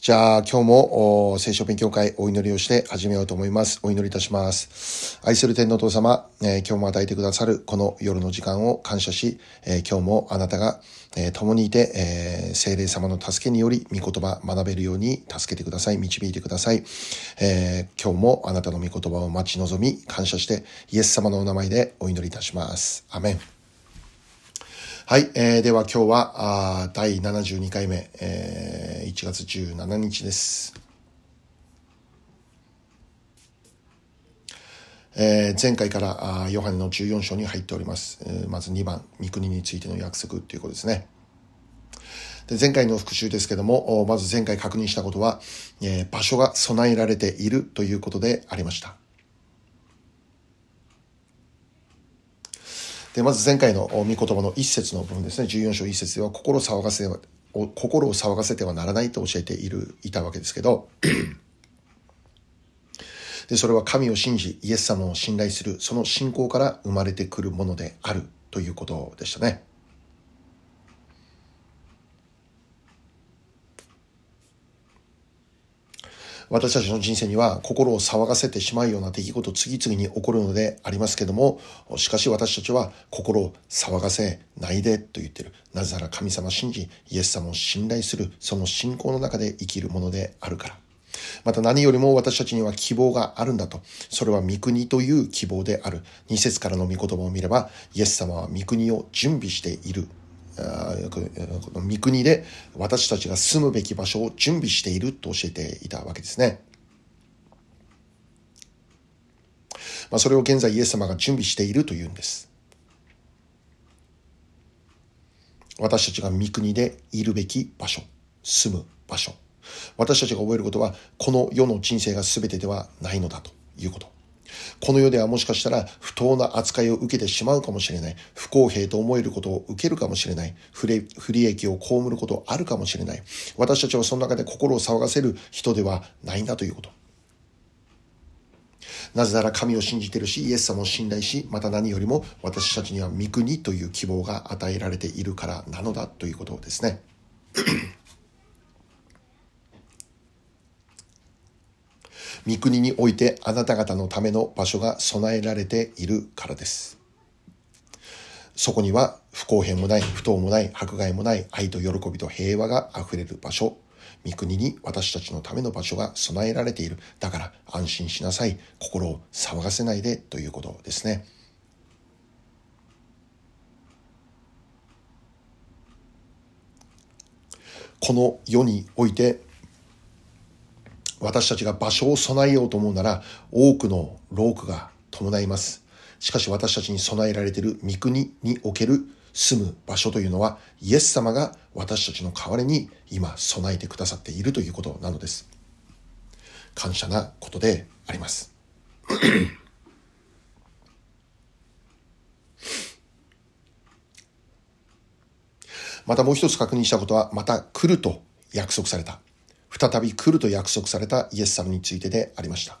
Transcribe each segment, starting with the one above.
じゃあ今日も聖書勉強会お祈りをして始めようと思います。お祈りいたします。愛する天のお父様、えー、今日も与えてくださるこの夜の時間を感謝し、えー、今日もあなたが、えー、共にいて、え聖霊様の助けにより御言葉学べるように助けてください。導いてください。え今日もあなたの御言葉を待ち望み感謝してイエス様のお名前でお祈りいたします。アメン。はい、えー、では今日はあ第72回目、えー、1月17日です。えー、前回からあヨハネの14章に入っております。えー、まず2番、御国についての約束ということですね。で前回の復習ですけども、まず前回確認したことは、えー、場所が備えられているということでありました。で、まず前回の御言葉の一節の部分ですね、14章一節では、心を騒がせ、心を騒がせてはならないと教えている、いたわけですけど、で、それは神を信じ、イエス様を信頼する、その信仰から生まれてくるものであるということでしたね。私たちの人生には心を騒がせてしまうような出来事次々に起こるのでありますけども、しかし私たちは心を騒がせないでと言ってる。なぜなら神様信じ、イエス様を信頼する、その信仰の中で生きるものであるから。また何よりも私たちには希望があるんだと。それは御国という希望である。二節からの御言葉を見れば、イエス様は御国を準備しているこの御国で私たちが住むべき場所を準備していると教えていたわけですね。まあ、それを現在イエス様が準備しているというんです。私たちが御国でいるべき場所、住む場所。私たちが覚えることは、この世の人生が全てではないのだということ。この世ではもしかしたら不当な扱いを受けてしまうかもしれない。不公平と思えることを受けるかもしれない。不利益を被ることあるかもしれない。私たちはその中で心を騒がせる人ではないんだということ。なぜなら神を信じているし、イエス様を信頼し、また何よりも私たちには御国という希望が与えられているからなのだということですね。御国においてあなた方のための場所が備えられているからです。そこには不公平もない、不当もない、迫害もない愛と喜びと平和が溢れる場所。御国に私たちのための場所が備えられている。だから安心しなさい。心を騒がせないでということですね。この世において私たちが場所を備えようと思うなら、多くの労苦が伴います。しかし私たちに備えられている御国における住む場所というのは、イエス様が私たちの代わりに今備えてくださっているということなのです。感謝なことであります。またもう一つ確認したことは、また来ると約束された。再び来ると約束されたイエス様についてでありました。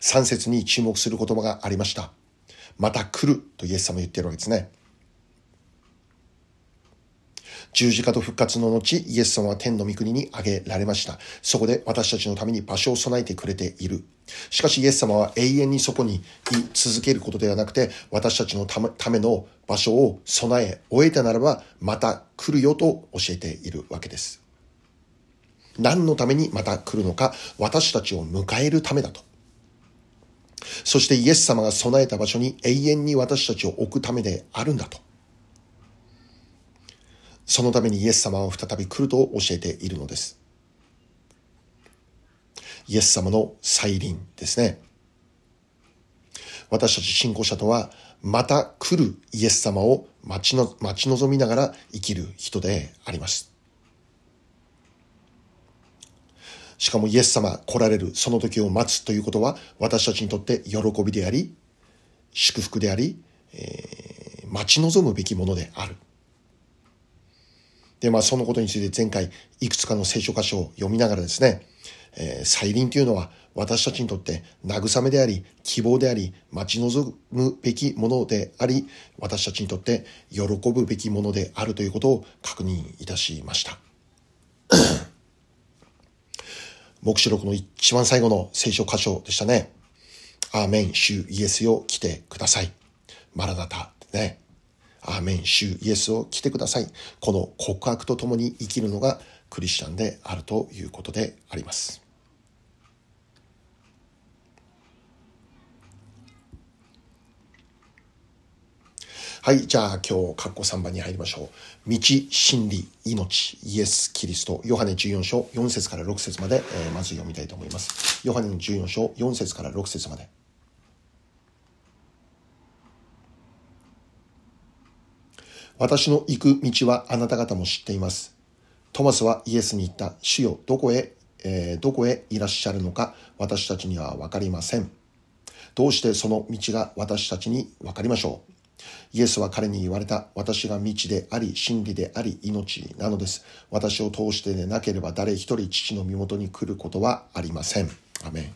3節に注目する言葉がありました。また来るとイエス様言ってるわけですね。十字架と復活の後、イエス様は天の御国に挙げられました。そこで私たちのために場所を備えてくれている。しかしイエス様は永遠にそこに居続けることではなくて、私たちのための場所を備え終えたならば、また来るよと教えているわけです。何のためにまた来るのか、私たちを迎えるためだと。そしてイエス様が備えた場所に永遠に私たちを置くためであるんだと。そのためにイエス様は再び来ると教えているのです。イエス様の再臨ですね。私たち信仰者とは、また来るイエス様を待ちの待ち望みながら生きる人であります。しかもイエス様来られるその時を待つということは私たちにとって喜びであり、祝福であり、えー、待ち望むべきものである。で、まあそのことについて前回いくつかの聖書箇所を読みながらですね、えー、再臨というのは私たちにとって慰めであり、希望であり、待ち望むべきものであり、私たちにとって喜ぶべきものであるということを確認いたしました。目視録の一番最後の聖書箇所でしたね。アーメン、主イエスよ来てください。マラナタね。アーメン、主イエスを来てください。この告白とともに生きるのがクリスチャンであるということであります。はい、じゃあ今日、カッコ3番に入りましょう。道、真理、命、イエス、キリスト、ヨハネ14章4節から6節まで、えー、まず読みたいと思います。ヨハネの14章4節から6節まで。私の行く道はあなた方も知っています。トマスはイエスに言った、主よ、どこへ、えー、どこへいらっしゃるのか私たちにはわかりません。どうしてその道が私たちにわかりましょう？イエスは彼に言われた。私が道であり、真理であり、命なのです。私を通してでなければ誰一人父の身元に来ることはありません。アメン。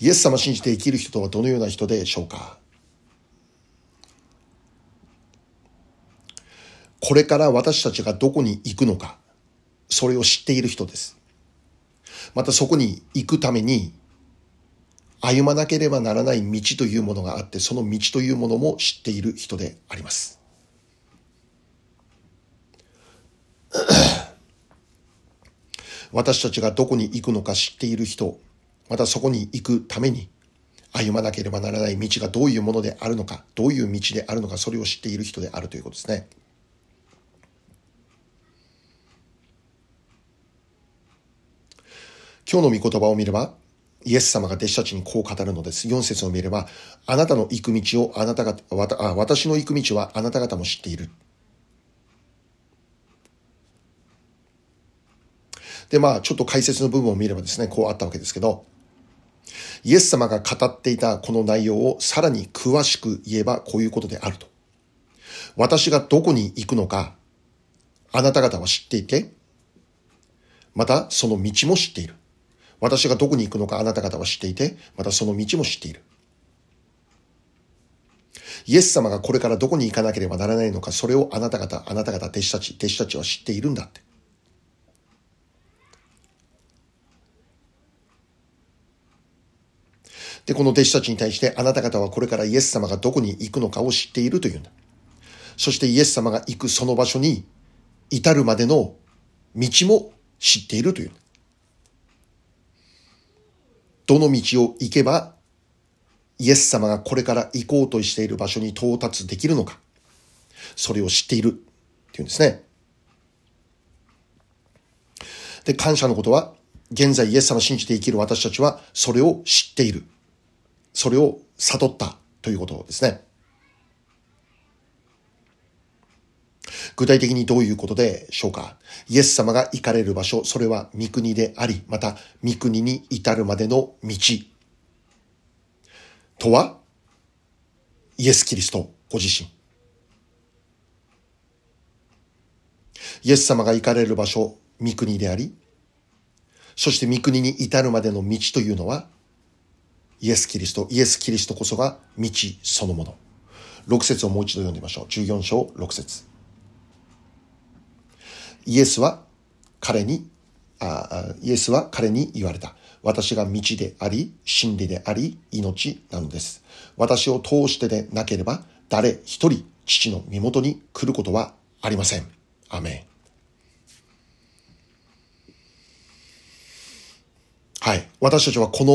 イエス様信じて生きる人とはどのような人でしょうかこれから私たちがどこに行くのか、それを知っている人です。またそこに行くために、歩まなければならない道というものがあって、その道というものも知っている人であります。私たちがどこに行くのか知っている人、またそこに行くために歩まなければならない道がどういうものであるのか、どういう道であるのか、それを知っている人であるということですね。今日の御言葉を見れば、イエス様が弟子たちにこう語るのです。4節を見れば、あなたの行く道をあなたが、あ私の行く道はあなた方も知っている。で、まあ、ちょっと解説の部分を見ればですね、こうあったわけですけど、イエス様が語っていたこの内容をさらに詳しく言えばこういうことであると。私がどこに行くのか、あなた方は知っていて、またその道も知っている。私がどこに行くのかあなた方は知っていて、またその道も知っている。イエス様がこれからどこに行かなければならないのか、それをあなた方、あなた方、弟子たち、弟子たちは知っているんだって。で、この弟子たちに対して、あなた方はこれからイエス様がどこに行くのかを知っているというんだ。そしてイエス様が行くその場所に至るまでの道も知っているという。どの道を行けば、イエス様がこれから行こうとしている場所に到達できるのか、それを知っているっていうんですね。で、感謝のことは、現在イエス様を信じて生きる私たちは、それを知っている。それを悟ったということですね。具体的にどういうことでしょうか？イエス様が行かれる場所、それは御国であり、また御国に至るまでの道。とは、イエス・キリストご自身。イエス様が行かれる場所、御国であり、そして御国に至るまでの道というのは、イエス・キリスト、イエス・キリストこそが道そのもの。6節をもう一度読んでみましょう。14章6節イエスは彼に、あイエスは彼に言われた。私が道であり、真理であり、命なのです。私を通してでなければ、誰一人父の身元に来ることはありません。アメン。はい。私たちはこの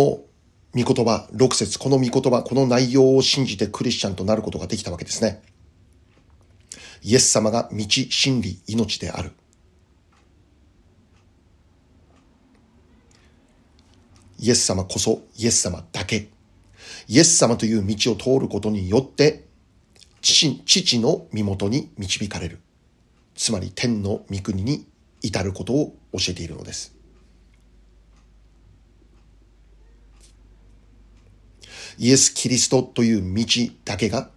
御言葉、6節この御言葉、この内容を信じてクリスチャンとなることができたわけですね。イエス様が道、真理、命である。イエス様こそイエス様だけ。イエス様という道を通ることによって、父父の身元に導かれる。つまり天の御国に至ることを教えているのです。イエス・キリストという道だけが、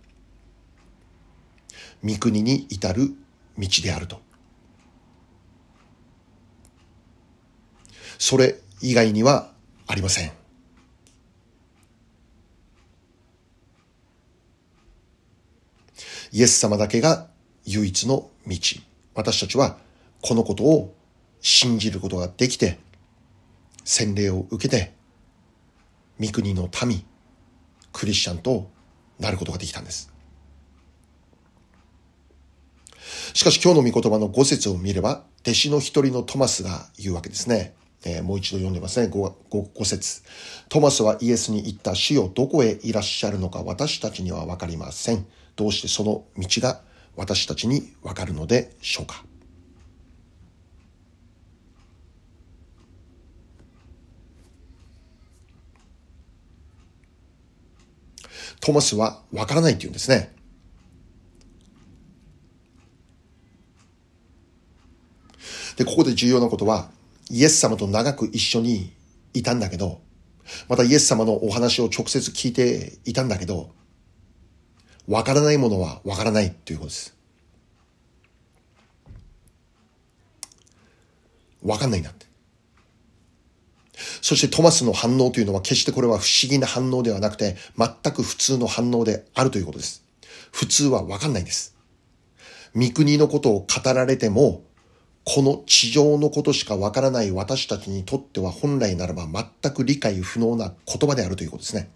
御国に至る道であると。それ以外にはありません。イエス様だけが唯一の道。私たちはこのことを信じることができて、洗礼を受けて、御国の民、クリスチャンとなることができたんです。しかし今日の御言葉の5節を見れば、弟子の一人のトマスが言うわけですね。えー、もう一度読んでますね。5, 5, 5節トマスはイエスに言った、主よどこへいらっしゃるのか私たちにはわかりません。どうしてその道が私たちにわかるのでしょうか。トマスはわからないって言うんですね。で、ここで重要なことは、イエス様と長く一緒にいたんだけど、またイエス様のお話を直接聞いていたんだけど、わからないものはわからないということです。わかんないんだって。そしてトマスの反応というのは決してこれは不思議な反応ではなくて、全く普通の反応であるということです。普通はわかんないんです。三国のことを語られても、この地上のことしかわからない私たちにとっては本来ならば全く理解不能な言葉であるということですね。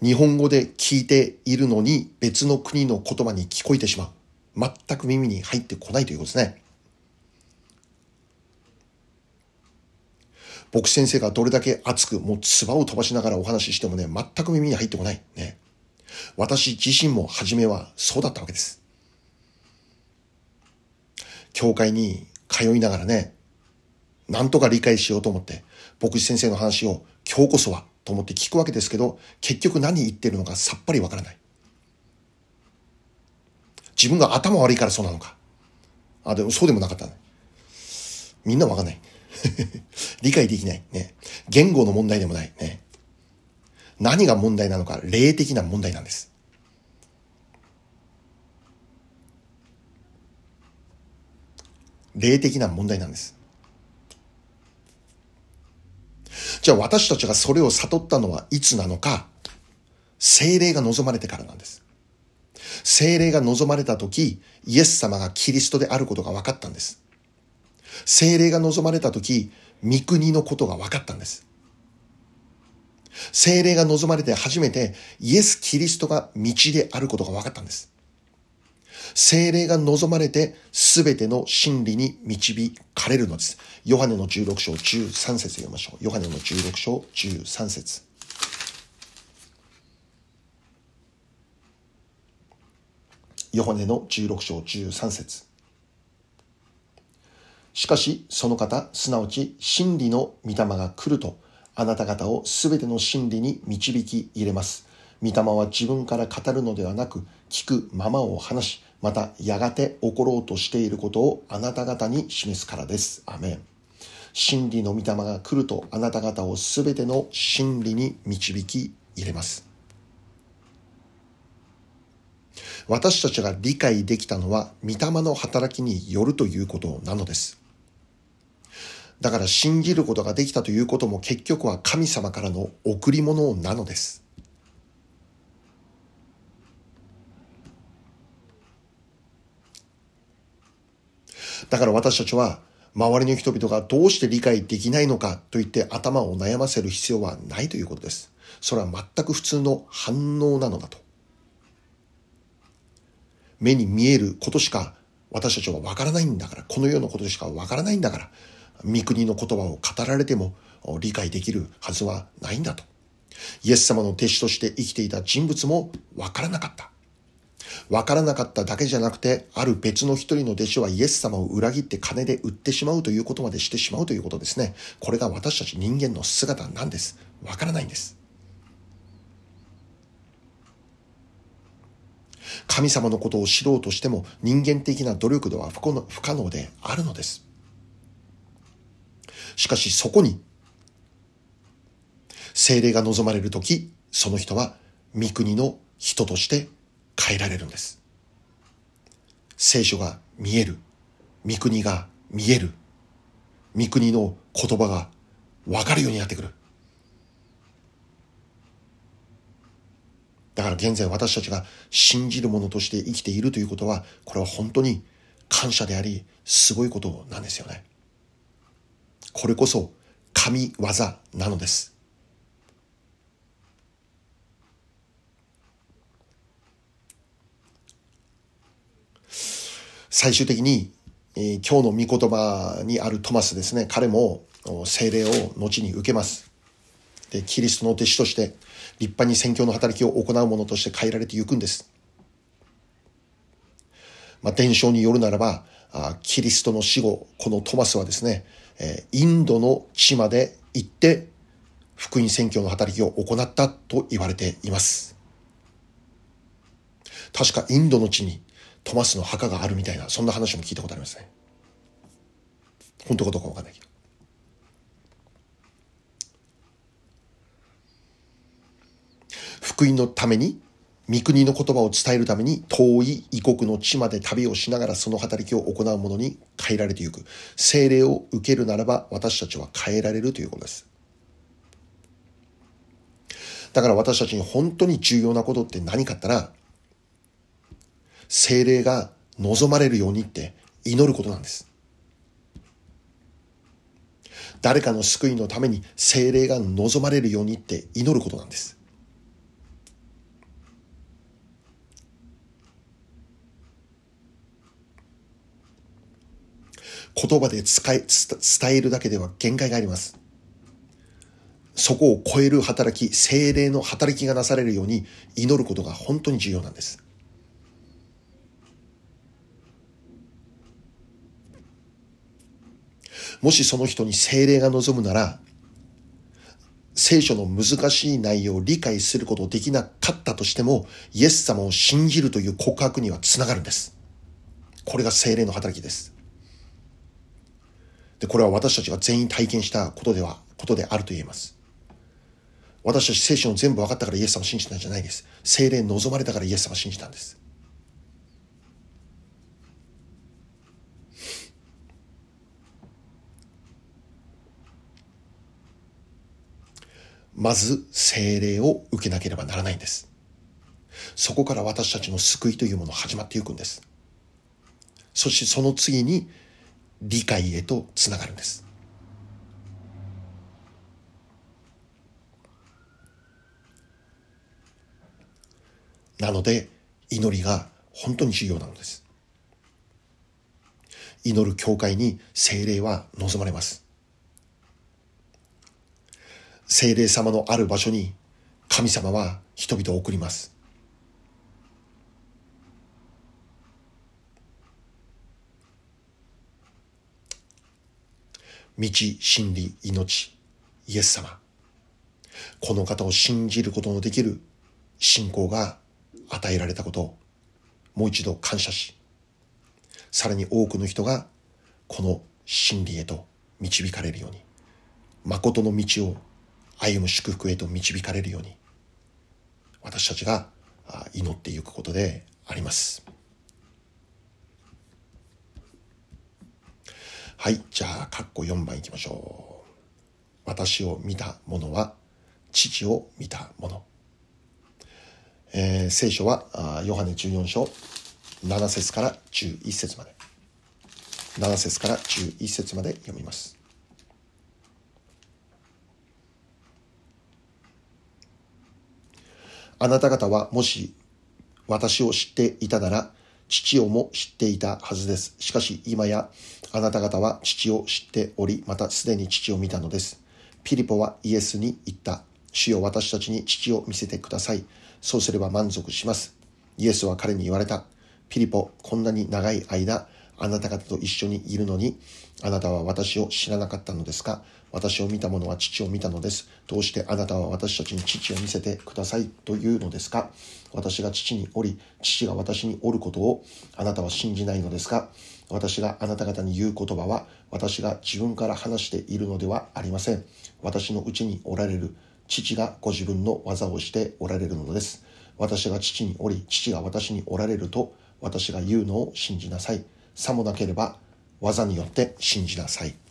日本語で聞いているのに別の国の言葉に聞こえてしまう。全く耳に入ってこないということですね。僕先生がどれだけ熱く、もう唾を飛ばしながらお話ししてもね、全く耳に入ってこない。ね。私自身も初めはそうだったわけです。教会に通いながらね、なんとか理解しようと思って、牧師先生の話を今日こそはと思って聞くわけですけど、結局何言ってるのかさっぱりわからない。自分が頭悪いからそうなのか。あ、でもそうでもなかったね。みんなわかんない。理解できない。ね。言語の問題でもない。ね。何が問題なのか、霊的な問題なんです。霊的な問題なんです。じゃあ私たちがそれを悟ったのはいつなのか、精霊が望まれてからなんです。精霊が望まれた時、イエス様がキリストであることが分かったんです。精霊が望まれた時、御国のことが分かったんです。精霊が望まれて初めてイエス・キリストが道であることが分かったんです。精霊が望まれて全ての真理に導かれるのです。ヨハネの16章13節読みましょう。ヨハネの16章13節ヨハネの16章13節しかし、その方、すなわち真理の御霊が来ると、あなた方をすべての真理に導き入れます。御霊は自分から語るのではなく、聞くままを話し、またやがて起ころうとしていることをあなた方に示すからです。アメン。真理の御霊が来るとあなた方をすべての真理に導き入れます。私たちが理解できたのは御霊の働きによるということなのです。だから信じることができたということも結局は神様からの贈り物なのです。だから私たちは周りの人々がどうして理解できないのかと言って頭を悩ませる必要はないということです。それは全く普通の反応なのだと。目に見えることしか私たちはわからないんだから、この世のことしかわからないんだから、御国の言葉を語られても理解できるはずはないんだと。イエス様の弟子として生きていた人物もわからなかった。わからなかっただけじゃなくて、ある別の一人の弟子はイエス様を裏切って金で売ってしまうということまでしてしまうということですね。これが私たち人間の姿なんです。わからないんです。神様のことを知ろうとしても人間的な努力では不可能であるのです。しかしそこに精霊が望まれるとき、その人は御国の人として変えられるんです。聖書が見える。御国が見える。御国の言葉がわかるようになってくる。だから現在私たちが信じる者として生きているということは、これは本当に感謝であり、すごいことなんですよね。これこそ神業なのです。最終的に、えー、今日の御言葉にあるトマスですね、彼も聖霊を後に受けます。で、キリストの弟子として立派に宣教の働きを行う者として変えられていくんです。まあ、伝承によるならば、あキリストの死後、このトマスはですね、えインドの地まで行って、福音宣教の働きを行ったと言われています。確かインドの地にトマスの墓があるみたいな、そんな話も聞いたことありますね。本当かどうかわかんないけど。福音のために、御国の言葉を伝えるために遠い異国の地まで旅をしながらその働きを行う者に変えられていく。精霊を受けるならば私たちは変えられるということです。だから私たちに本当に重要なことって何かったら、精霊が望まれるようにって祈ることなんです。誰かの救いのために精霊が望まれるようにって祈ることなんです。言葉で使い伝えるだけでは限界があります。そこを超える働き、精霊の働きがなされるように祈ることが本当に重要なんです。もしその人に精霊が望むなら、聖書の難しい内容を理解することできなかったとしても、イエス様を信じるという告白にはつながるんです。これが精霊の働きです。で、これは私たちが全員体験したことでは、ことであると言えます。私たち聖書の全部分かったからイエス様を信じたんじゃないです。精霊望まれたからイエス様を信じたんです。まず精霊を受けなければならないんです。そこから私たちの救いというものが始まっていくんです。そしてその次に理解へとつながるんです。なので、祈りが本当に重要なのです。祈る教会に精霊は望まれます。精霊様のある場所に神様は人々を送ります。道、真理、命、イエス様。この方を信じることのできる信仰が与えられたことをもう一度感謝し、さらに多くの人がこの真理へと導かれるように、誠の道を歩む祝福へと導かれるように、私たちが祈っていくことであります。はい、じゃあ、カッコ4番いきましょう。私を見た者は、父を見た者。えー、聖書は、ヨハネ14章、7節から11節まで。7節から11節まで読みます。あなた方はもし私を知っていたなら、父をも知っていたはずです。しかし今やあなた方は父を知っており、またすでに父を見たのです。ピリポはイエスに言った。主よ私たちに父を見せてください。そうすれば満足します。イエスは彼に言われた。ピリポ、こんなに長い間、あなた方と一緒にいるのに、あなたは私を知らなかったのですか？私を見た者は父を見たのです。どうしてあなたは私たちに父を見せてください？というのですか？私が父におり、父が私におることをあなたは信じないのですか？私があなた方に言う言葉は私が自分から話しているのではありません。私のうちにおられる父がご自分の技をしておられるのです。私が父におり、父が私におられると私が言うのを信じなさい。さもなければ技によって信じなさい。はい。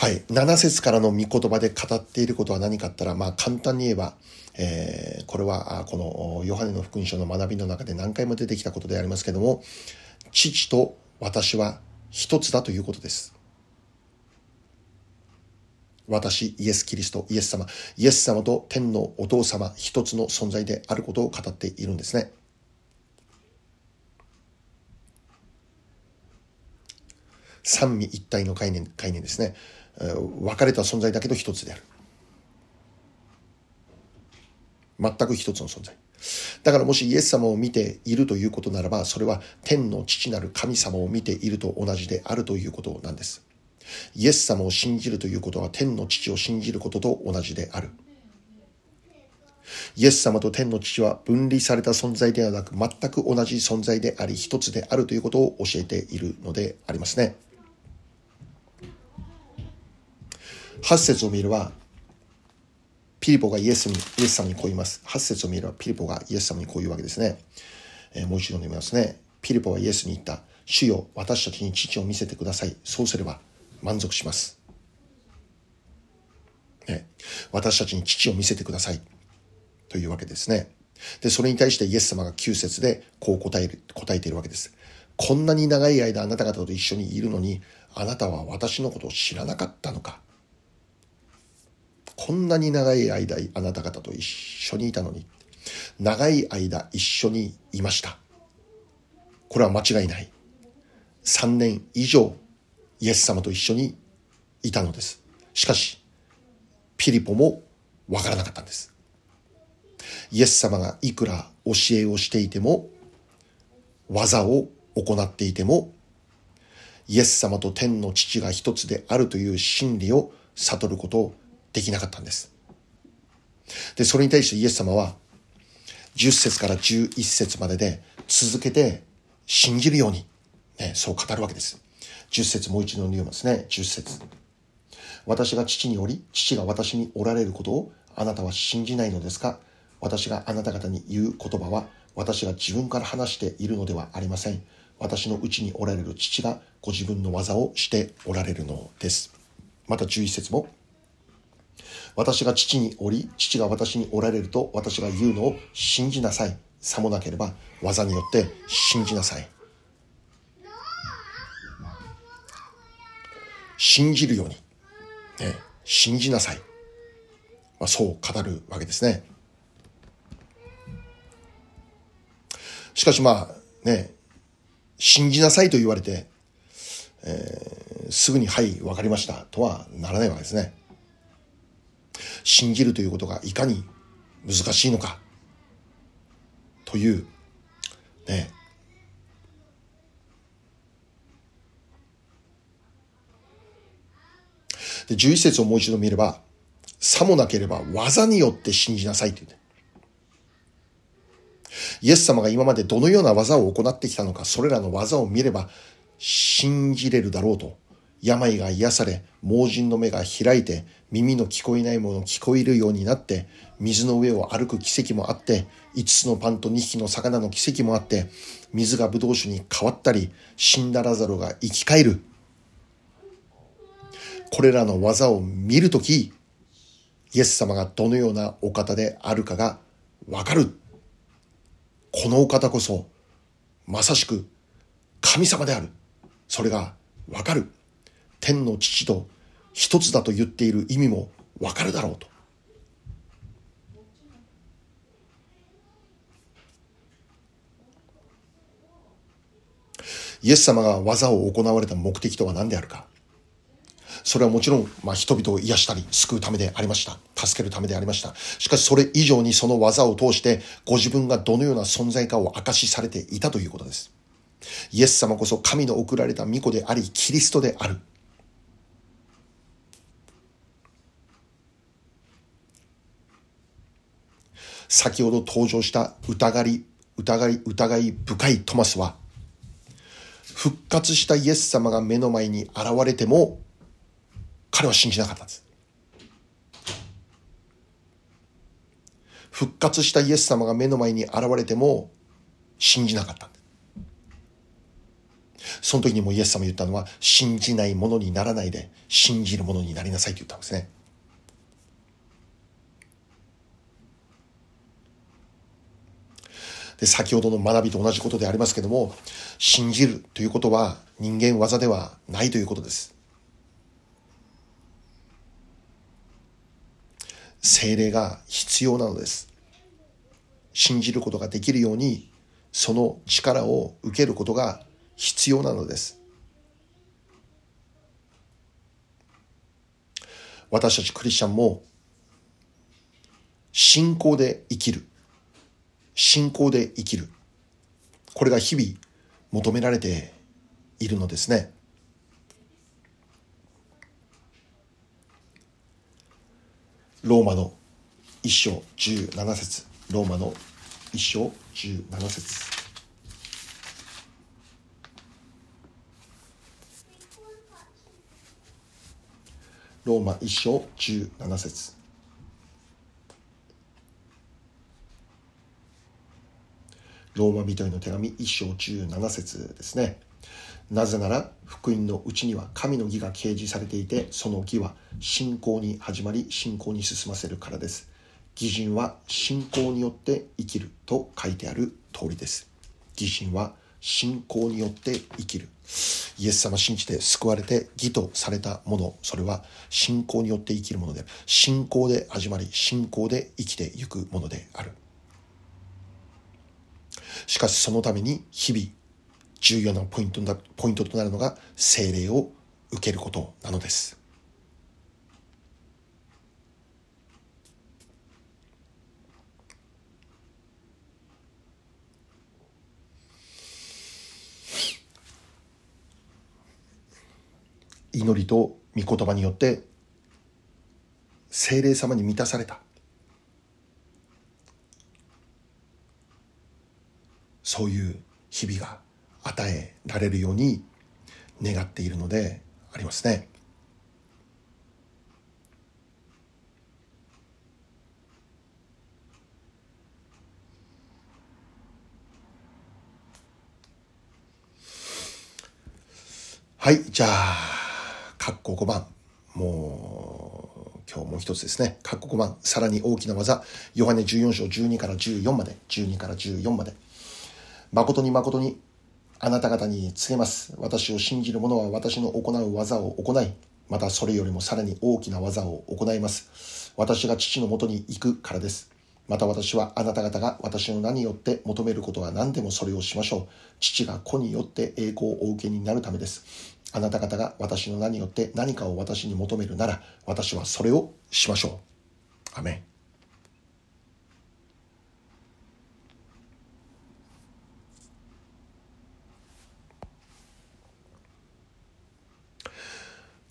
はい。7節からの御言葉で語っていることは何かったら、まあ簡単に言えば、えー、これは、このヨハネの福音書の学びの中で何回も出てきたことでありますけども、父と私は一つだということです。私、イエス・キリスト、イエス様、イエス様と天のお父様一つの存在であることを語っているんですね。三位一体の概念概念ですね。分かれた存在だけど一つである。全く一つの存在。だからもしイエス様を見ているということならば、それは天の父なる神様を見ていると同じであるということなんです。イエス様を信じるということは天の父を信じることと同じである。イエス様と天の父は分離された存在ではなく全く同じ存在であり一つであるということを教えているのでありますね。8節を見れば、ピリポがイエスに、イエス様にこう言います。8節を見れば、ピリポがイエス様にこう言うわけですね。えー、もう一度読みますね。ピリポはイエスに言った。主よ、私たちに父を見せてください。そうすれば満足します。ね、私たちに父を見せてください。というわけですね。で、それに対してイエス様が9節でこう答える、答えているわけです。こんなに長い間あなた方と一緒にいるのに、あなたは私のことを知らなかったのか。こんなに長い間あなた方と一緒にいたのに、長い間一緒にいました。これは間違いない。3年以上イエス様と一緒にいたのです。しかし、ピリポもわからなかったんです。イエス様がいくら教えをしていても、技を行っていても、イエス様と天の父が一つであるという真理を悟ることできなかったんです。で、それに対してイエス様は、10節から11節までで続けて信じるように、ね、そう語るわけです。10節もう一度読みますね。10節私が父におり、父が私におられることをあなたは信じないのですか？私があなた方に言う言葉は、私が自分から話しているのではありません。私のうちにおられる父がご自分の技をしておられるのです。また11節も、私が父におり、父が私におられると私が言うのを信じなさい。さもなければ技によって信じなさい。信じるように、ね、信じなさい。まあ、そう語るわけですね。しかしまあね、信じなさいと言われて、えー、すぐにはい、わかりましたとはならないわけですね。信じるということがいかに難しいのかというね。で11節をもう一度見ればさもなければ技によって信じなさいというねイエス様が今までどのような技を行ってきたのかそれらの技を見れば信じれるだろうと。病が癒され、盲人の目が開いて、耳の聞こえないもの聞こえるようになって、水の上を歩く奇跡もあって、5つのパンと2匹の魚の奇跡もあって、水がブドウ酒に変わったり、死んだラザロが生き返る。これらの技を見るとき、イエス様がどのようなお方であるかがわかる。このお方こそ、まさしく神様である。それがわかる。天の父と一つだと言っている意味もわかるだろうと。イエス様が技を行われた目的とは何であるか。それはもちろん、まあ、人々を癒したり、救うためでありました。助けるためでありました。しかし、それ以上にその技を通して、ご自分がどのような存在かを明かしされていたということです。イエス様こそ神の送られた御子であり、キリストである。先ほど登場した疑り、疑い、疑い深いトマスは、復活したイエス様が目の前に現れても、彼は信じなかったんです。復活したイエス様が目の前に現れても、信じなかったんですその時にもイエス様言ったのは、信じないものにならないで、信じるものになりなさいと言ったんですね。で、先ほどの学びと同じことでありますけども、信じるということは人間技ではないということです。精霊が必要なのです。信じることができるように、その力を受けることが必要なのです。私たちクリスチャンも信仰で生きる。信仰で生きる。これが日々求められているのですね。ローマの一章十七節ローマの一章十七節ローマ一章十七節ローマ人への手紙一章十七節ですね。なぜなら福音のうちには神の義が掲示されていてその義は信仰に始まり信仰に進ませるからです。義人は信仰によって生きると書いてある通りです。義人は信仰によって生きる。イエス様信じて救われて義とされたもの。それは信仰によって生きるもので信仰で始まり信仰で生きていくものである。しかしそのために日々重要なポイントだポイントとなるのが精霊を受けることなのです。祈りと御言葉によって精霊様に満たされたそういう日々が与えられるように願っているのでありますね。はい、じゃあ、括弧5番。もう、今日もう一つですね。括弧5番。さらに大きな技。ヨハネ14章12から14まで。12から14まで。誠に誠にあなた方に告げます。私を信じる者は私の行う技を行い、またそれよりもさらに大きな技を行います。私が父のもとに行くからです。また私はあなた方が私の名によって求めることは何でもそれをしましょう。父が子によって栄光をお受けになるためです。あなた方が私の名によって何かを私に求めるなら、私はそれをしましょう。アメン。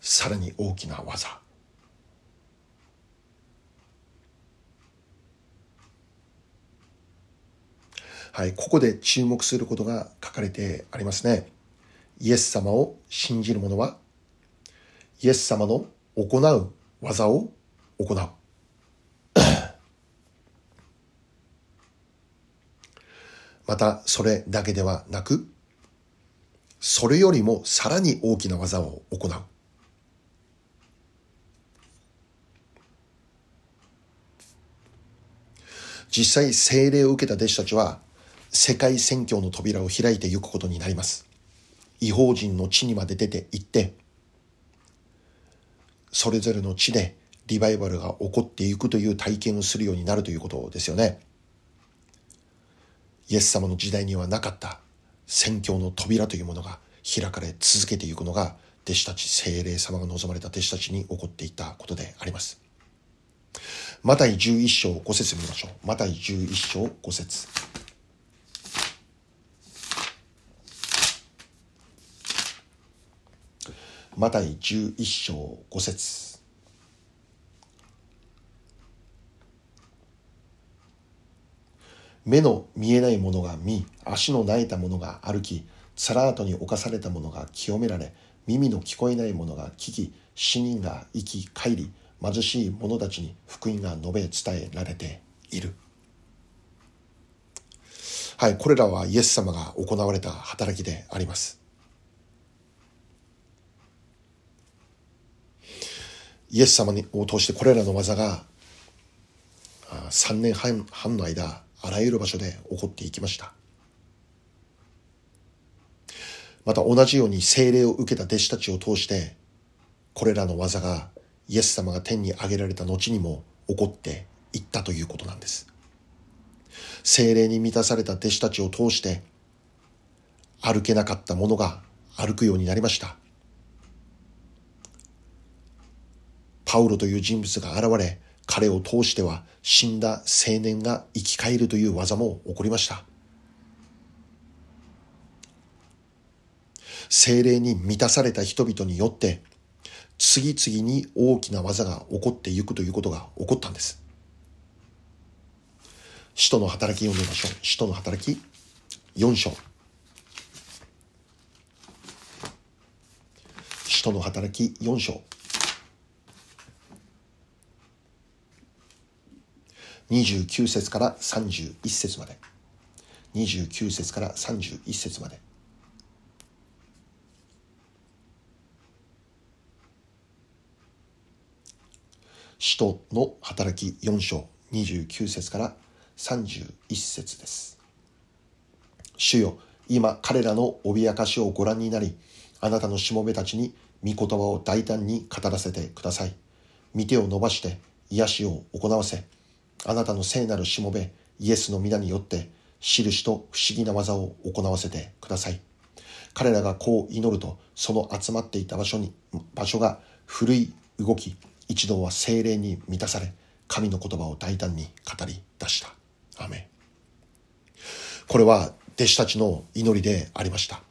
さらに大きな技はい、ここで注目することが書かれてありますね。イエス様を信じる者は、イエス様の行う技を行う。また、それだけではなく、それよりもさらに大きな技を行う。実際聖霊を受けた弟子たちは世界宣教の扉を開いていくことになります。違法人の地にまで出て行って、それぞれの地でリバイバルが起こっていくという体験をするようになるということですよね。イエス様の時代にはなかった宣教の扉というものが開かれ続けていくのが弟子たち、精霊様が望まれた弟子たちに起こっていったことであります。マタイ11章5節見ましょう。マタイ11章5節マタイ11章5節目の見えないものが見、足の泣いたものが歩き、サラートに侵されたものが清められ、耳の聞こえないものが聞き、死人が生き帰り、貧しい者たちに福音が述べ伝えられている。はい、これらはイエス様が行われた働きであります。イエス様を通してこれらの技が3年半の間あらゆる場所で起こっていきました。また同じように聖霊を受けた弟子たちを通してこれらの技がイエス様が天に上げられた後にも起こっていったということなんです。聖霊に満たされた弟子たちを通して歩けなかった者が歩くようになりました。パウロという人物が現れ彼を通しては死んだ青年が生き返るという技も起こりました。精霊に満たされた人々によって次々に大きな技が起こっていくということが起こったんです。使徒の働き読んでみましょう。使徒の働き4章。使徒の働き4章。29節から31節まで。29節から31節まで。使徒の働き4章29節から31節です。主よ今彼らの脅かしをご覧になりあなたのしもべたちに御言葉を大胆に語らせてください。見手を伸ばして癒しを行わせあなたの聖なるしもべイエスの皆によって印と不思議な技を行わせてください。彼らがこう祈るとその集まっていた場所に場所が古い動き一同は精霊に満たされ神の言葉を大胆に語り出した。アメこれは弟子たちの祈りでありました。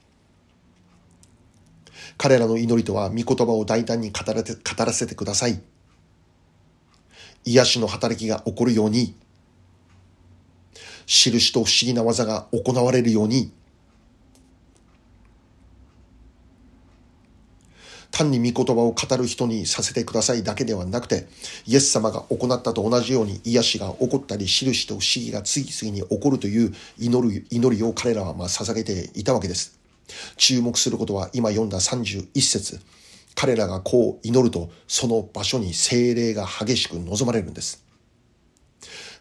彼らの祈りとは御言葉を大胆に語ら語らせてください。癒しの働きが起こるように、印と不思議な技が行われるように、単に御言葉を語る人にさせてくださいだけではなくて、イエス様が行ったと同じように癒しが起こったり、印と不思議が次々に起こるという祈る祈りを彼らはま捧げていたわけです。注目することは今読んだ31節彼らがこう祈ると、その場所に精霊が激しく望まれるんです。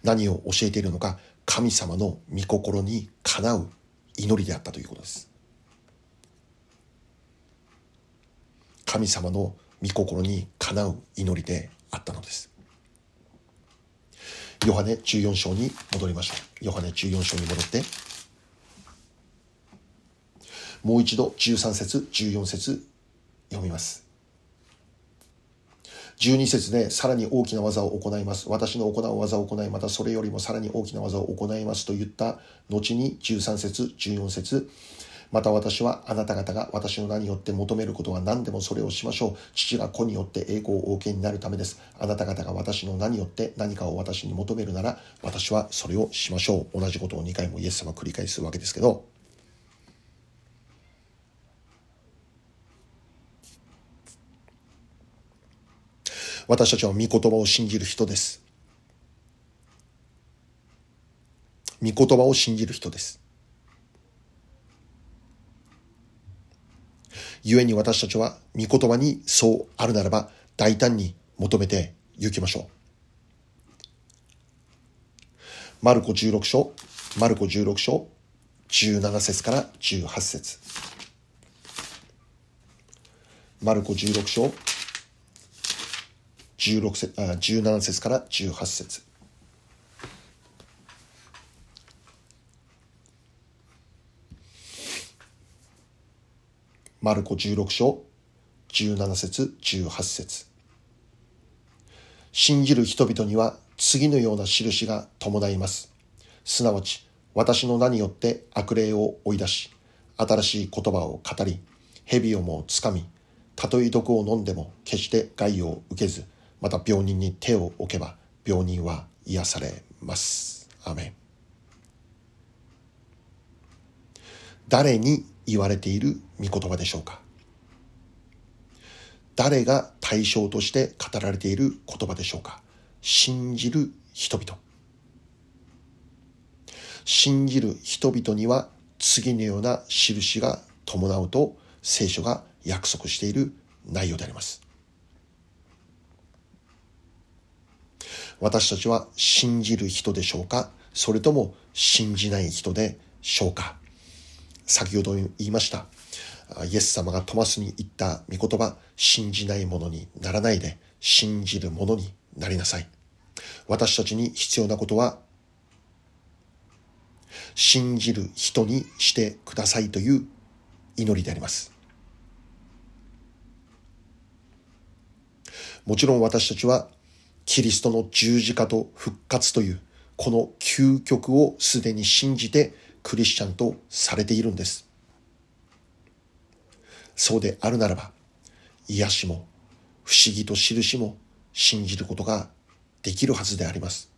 何を教えているのか、神様の御心にかなう祈りであったということです。神様の御心にかなう祈りであったのです。ヨハネ14章に戻りましょう。ヨハネ14章に戻って、もう一度13節14節読みます。12節でさらに大きな技を行います。私の行う技を行い、またそれよりもさらに大きな技を行いますと言った後に13節14節また私はあなた方が私の名によって求めることは何でもそれをしましょう。父が子によって栄光をお受けになるためです。あなた方が私の名によって何かを私に求めるなら、私はそれをしましょう。同じことを2回もイエス様繰り返すわけですけど、私たちは御言葉を信じる人です。御言葉を信じる人です。故に私たちは御言葉にそうあるならば大胆に求めて行きましょう。マルコ16章、マルコ16章、17節から18節マルコ16章、16節あ17節から18節マルコ16章17節18節信じる人々には次のような印が伴います。すなわち、私の名によって悪霊を追い出し、新しい言葉を語り、蛇をもつかみ、たとえ毒を飲んでも決して害を受けず、また病人に手を置けば病人は癒されます。アメン。誰に言われている御言葉でしょうか？誰が対象として語られている言葉でしょうか？信じる人々。信じる人々には次のような印が伴うと聖書が約束している内容であります。私たちは信じる人でしょうか？それとも信じない人でしょうか？先ほど言いました。イエス様がトマスに言った御言葉、信じないものにならないで、信じるものになりなさい。私たちに必要なことは、信じる人にしてくださいという祈りであります。もちろん私たちはキリストの十字架と復活というこの究極をすでに信じてクリスチャンとされているんです。そうであるならば、癒しも不思議と印も信じることができるはずであります。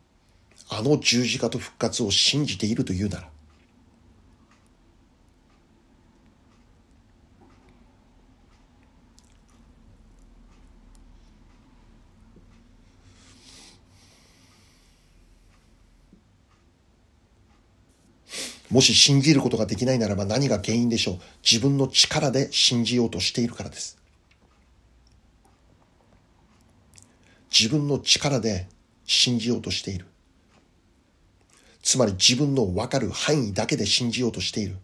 あの十字架と復活を信じているというなら、もし信じることができないならば何が原因でしょう？自分の力で信じようとしているからです。自分の力で信じようとしている。つまり自分のわかる範囲だけで信じようとしている。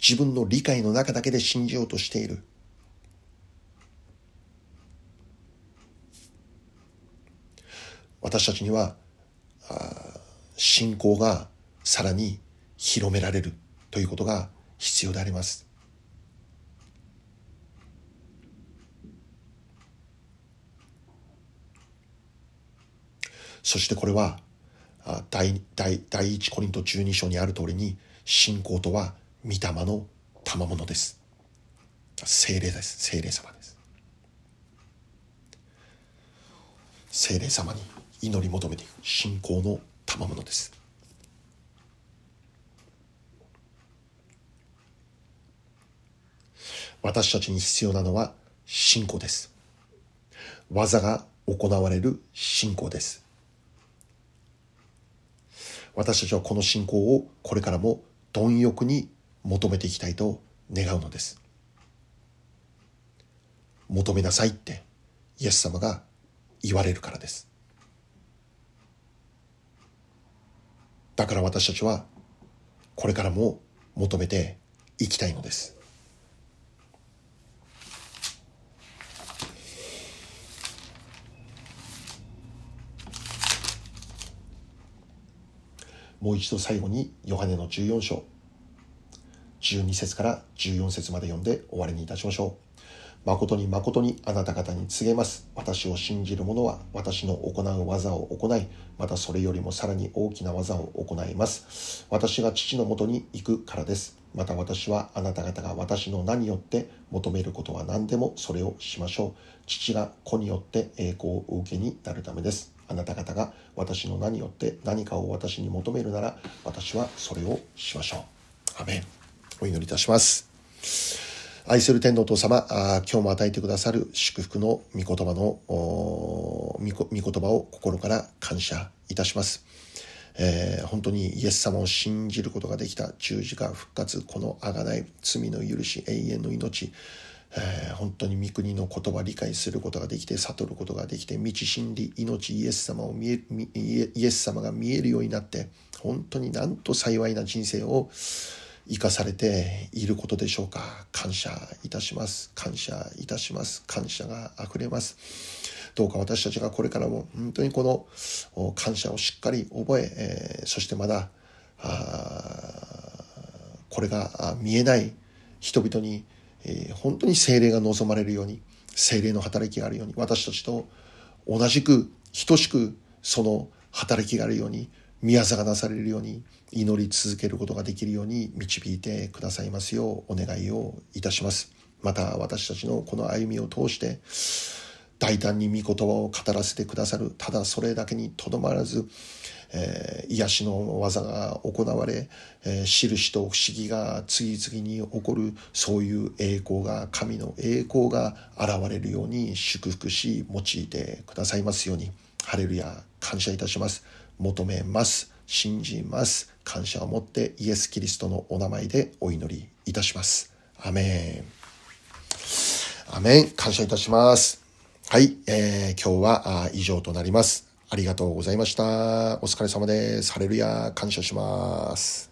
自分の理解の中だけで信じようとしている。私たちには信仰がさらに広められるということが必要であります。そしてこれは第第第一コリント12章にある通りに信仰とは御霊の賜物です。精霊です。精霊様です。精霊様に祈り求めていく信仰の賜物です。私たちに必要なのは信仰です。技が行われる信仰です。私たちはこの信仰をこれからも貪欲に求めていきたいと願うのです。求めなさいってイエス様が言われるからです。だから私たちはこれからも求めていきたいのです。もう一度最後にヨハネの14章12節から14節まで読んで終わりにいたしましょう。誠に誠にあなた方に告げます。私を信じる者は私の行う技を行い、またそれよりもさらに大きな技を行います。私が父のもとに行くからです。また私はあなた方が私の名によって求めることは何でもそれをしましょう。父が子によって栄光を受けになるためです。あなた方が私の名によって何かを私に求めるなら私はそれをしましょう。アメン。お祈りいたします。愛する天皇父様あ、今日も与えてくださる祝福の御言葉の御言葉を心から感謝いたします。えー、本当にイエス様を信じることができた十字架復活、この贖い、罪の許し、永遠の命、えー、本当に御国の言葉理解することができて悟ることができて道真理命イエス様を見えイエス様が見えるようになって本当になんと幸いな人生を生かされていることでしょうか。感謝いたします。感謝いたします。感謝が溢れます。どうか私たちがこれからも本当にこの感謝をしっかり覚ええー、そしてまだこれが見えない人々にえー、本当に精霊が望まれるように精霊の働きがあるように私たちと同じく等しくその働きがあるように宮座がなされるように祈り続けることができるように導いてくださいますようお願いをいたします。また私たちのこの歩みを通して大胆に御言葉を語らせてくださる。ただそれだけにとどまらずえー、癒しの技が行われ、えー、印と不思議が次々に起こるそういう栄光が神の栄光が現れるように祝福し用いてくださいますように。ハレルヤ感謝いたします。求めます。信じます。感謝を持ってイエス・キリストのお名前でお祈りいたします。アメン。アメン。感謝いたします。はい、えー、今日は以上となりますありがとうございました。お疲れ様です。ハレルヤ、感謝します。